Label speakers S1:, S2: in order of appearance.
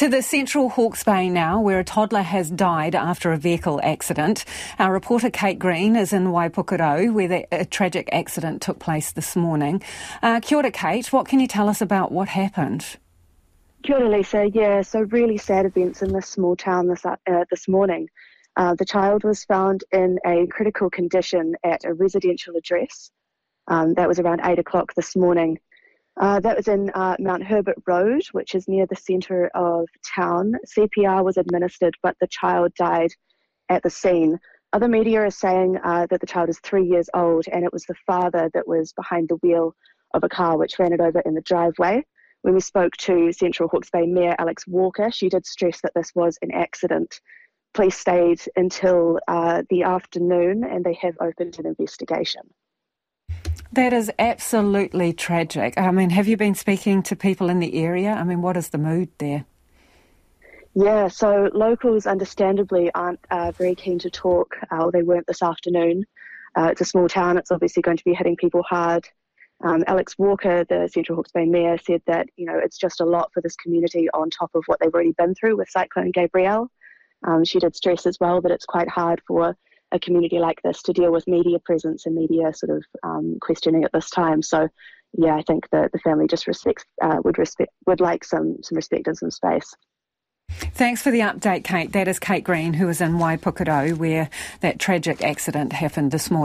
S1: To the central Hawke's Bay now, where a toddler has died after a vehicle accident. Our reporter Kate Green is in Waipukurau, where the, a tragic accident took place this morning. Uh, kia ora, Kate. What can you tell us about what happened?
S2: Kia ora, Lisa. Yeah, so really sad events in this small town this, uh, this morning. Uh, the child was found in a critical condition at a residential address. Um, that was around 8 o'clock this morning. Uh, that was in uh, Mount Herbert Road, which is near the centre of town. CPR was administered, but the child died at the scene. Other media are saying uh, that the child is three years old and it was the father that was behind the wheel of a car which ran it over in the driveway. When we spoke to Central Hawke's Bay Mayor Alex Walker, she did stress that this was an accident. Police stayed until uh, the afternoon and they have opened an investigation.
S1: That is absolutely tragic. I mean, have you been speaking to people in the area? I mean, what is the mood there?
S2: Yeah, so locals understandably aren't uh, very keen to talk, uh, or they weren't this afternoon. Uh, it's a small town, it's obviously going to be hitting people hard. Um, Alex Walker, the Central Hawke's Bay Mayor, said that, you know, it's just a lot for this community on top of what they've already been through with Cyclone Gabrielle. Um, she did stress as well that it's quite hard for a community like this to deal with media presence and media sort of um, questioning at this time. So, yeah, I think that the family just respects uh, would respect would like some some respect and some space.
S1: Thanks for the update, Kate. That is Kate Green, who is in Waipukurau, where that tragic accident happened this morning.